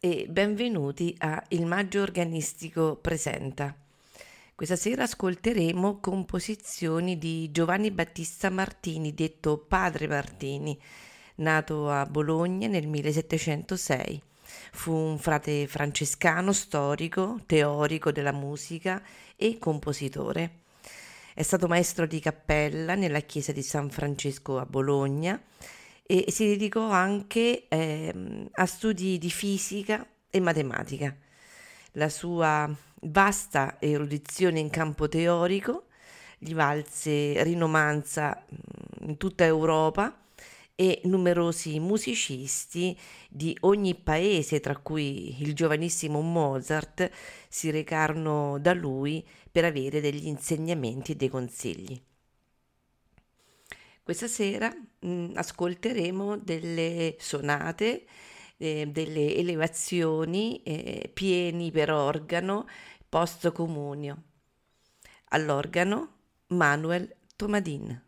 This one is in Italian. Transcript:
e benvenuti a Il Maggio Organistico Presenta. Questa sera ascolteremo composizioni di Giovanni Battista Martini, detto Padre Martini, nato a Bologna nel 1706. Fu un frate francescano storico, teorico della musica e compositore. È stato maestro di cappella nella chiesa di San Francesco a Bologna e si dedicò anche eh, a studi di fisica e matematica. La sua vasta erudizione in campo teorico gli valse rinomanza in tutta Europa e numerosi musicisti di ogni paese, tra cui il giovanissimo Mozart, si recarono da lui per avere degli insegnamenti e dei consigli. Questa sera mh, mm, ascolteremo delle sonate, eh, delle elevazioni eh, pieni per organo post comunio. All'organo Manuel Tomadin.